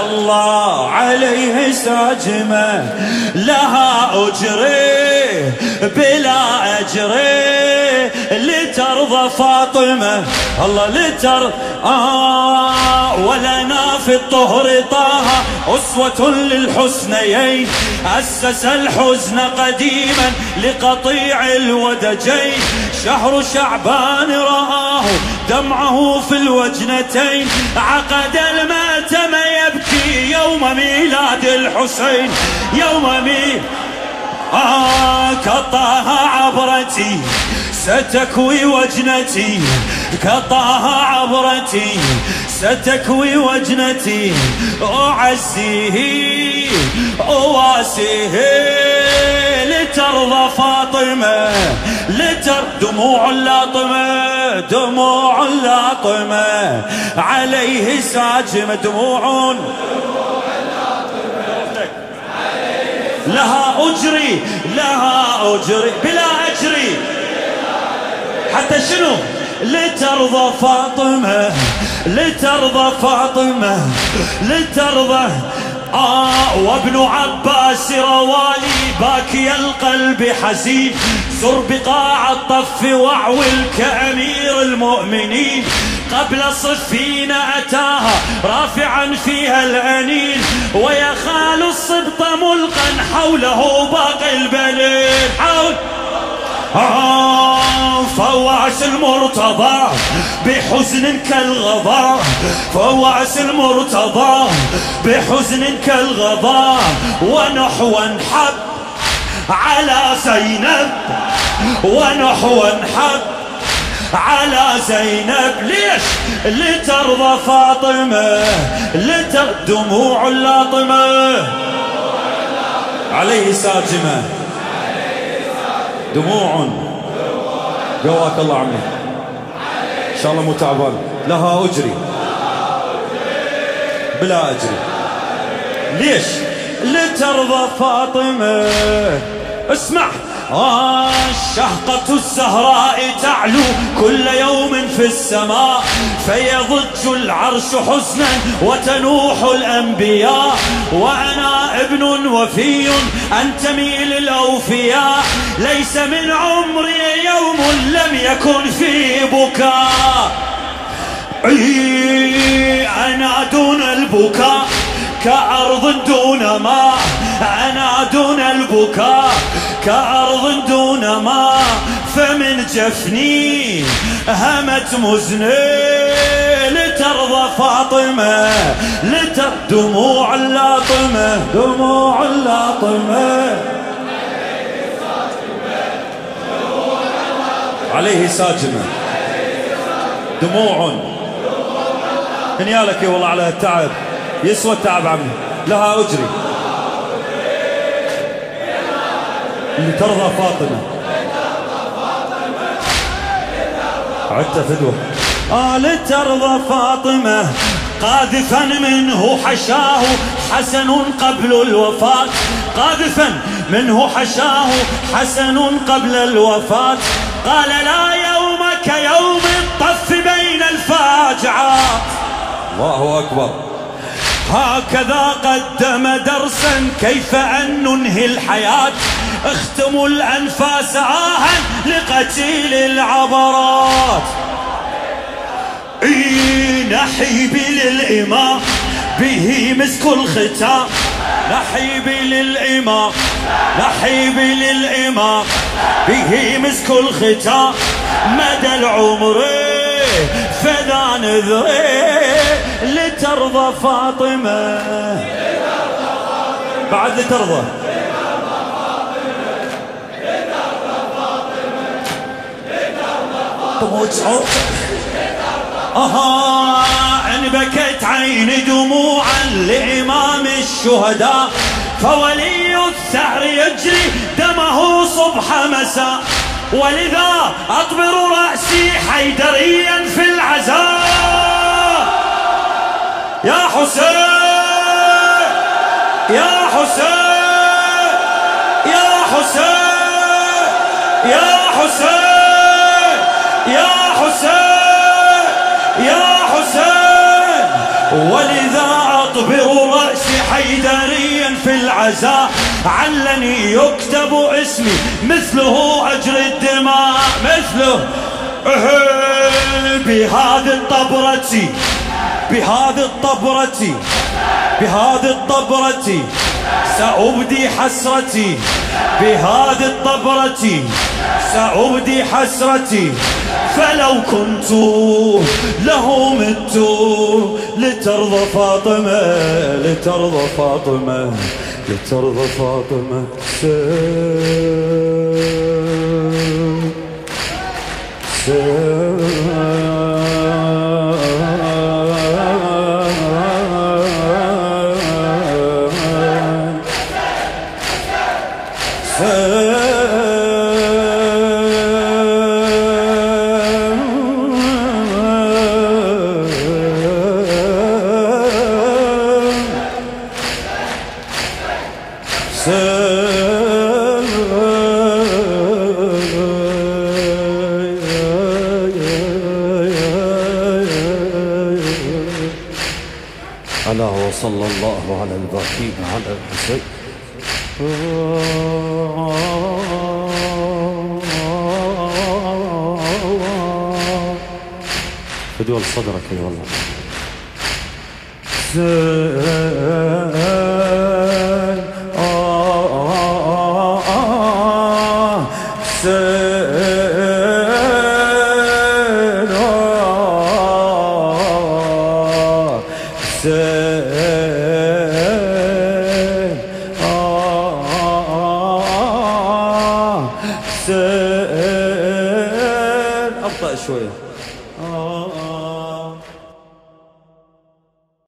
الله عليه ساجمة لها أجري بلا أجري لترضى فاطمة. الله لتر آه ولنا في الطهر طه أسوة للحسنيين. أسس الحزن قديما لقطيع الودجين. شهر شعبان رآه دمعه في الوجنتين. عقد يبكي يوم ميلاد الحسين يوم ميلاد آه كطاها عبرتي ستكوي وجنتي. كطاها عبرتي ستكوي وجنتي. أعزيه أواسيه لترضى فاطمة لتر دموع لاطمة دموع لاطمة. عليه ساجمة دموع لها أجري لها أجري بلا أجري. حتى شنو؟ لترضى فاطمة لترضى فاطمة لترضى. آه وابن عباس روالي باكي القلب حزين. زر بقاع الطف واعول كأمير المؤمنين. قبل صفين أتاها رافعا فيها الأنين. ويخال الصبط ملقا حوله باقي البليل حول. آه فواس المرتضى بحزن كالغضا. فواس المرتضى بحزن كالغضا. ونحو حب على زينب. ونحو حب على زينب ليش لترضى فاطمة؟ لتر دموع اللاطمة عليه ساجمة. دموع. قواك الله عمي. إن شاء الله مو تعبان. لها أجري. بلا أجري. ليش لترضى فاطمة؟ اسمع. آه الشهقة الزهراء تعلو كل يوم في السماء فيضج العرش حزنا وتنوح الأنبياء. وأنا ابن وفي أنتمي للأوفياء ليس من عمري يوم لم يكن فيه بكاء. أنا دون البكاء كأرض دون ماء. أنا دون البكاء كأرض دون ماء فمن جفني همت مزني. لترضى فاطمة لتر دموع اللاطمة دموع اللاطمة عليه ساجمة دموع. هنيالك يا والله على التعب. يسوى التعب عمي. لها أجري. لترضى فاطمة. عدت فدوة. آه لترضى فاطمة قاذفا منه حشاه حسن قبل الوفاة. قاذفا منه حشاه حسن قبل الوفاة. قال لا يوم كيوم الطف بين الفاجعات. الله أكبر. هكذا قدم درسا كيف أن ننهي الحياة. اختموا الأنفاس آها لقتيل العبرات. اي نحيبي للإمام به مسك الختام. نحيبي للإمام نحيبي للإمام به مسك الختام. مدى العمر فذا نذري لترضى فاطمة. بعد لترضى طموح أها إن بكت عيني دموعا لإمام الشهداء فولي الثأر يجري دمه صبح مساء. ولذا أطبر رأسي حيدريا في العزاء. يا حسين يا حسين يا حسين يا حسين. يا حسين يا حسين ولذا أطبر رأسي حيدريا في العزاء علني يكتب اسمي مثله أجر الدماء مثله. بهذه الطبرة بهذه الطبرة بهذه الطبرة سأبدي حسرتي بهذه الطبرة سأبدي حسرتي. فلو كنت له مت لترضى فاطمة لترضى فاطمة لترضى فاطمة. سير سير صلى الله على الباكين على الحسين. فدول صدرك يا والله большое.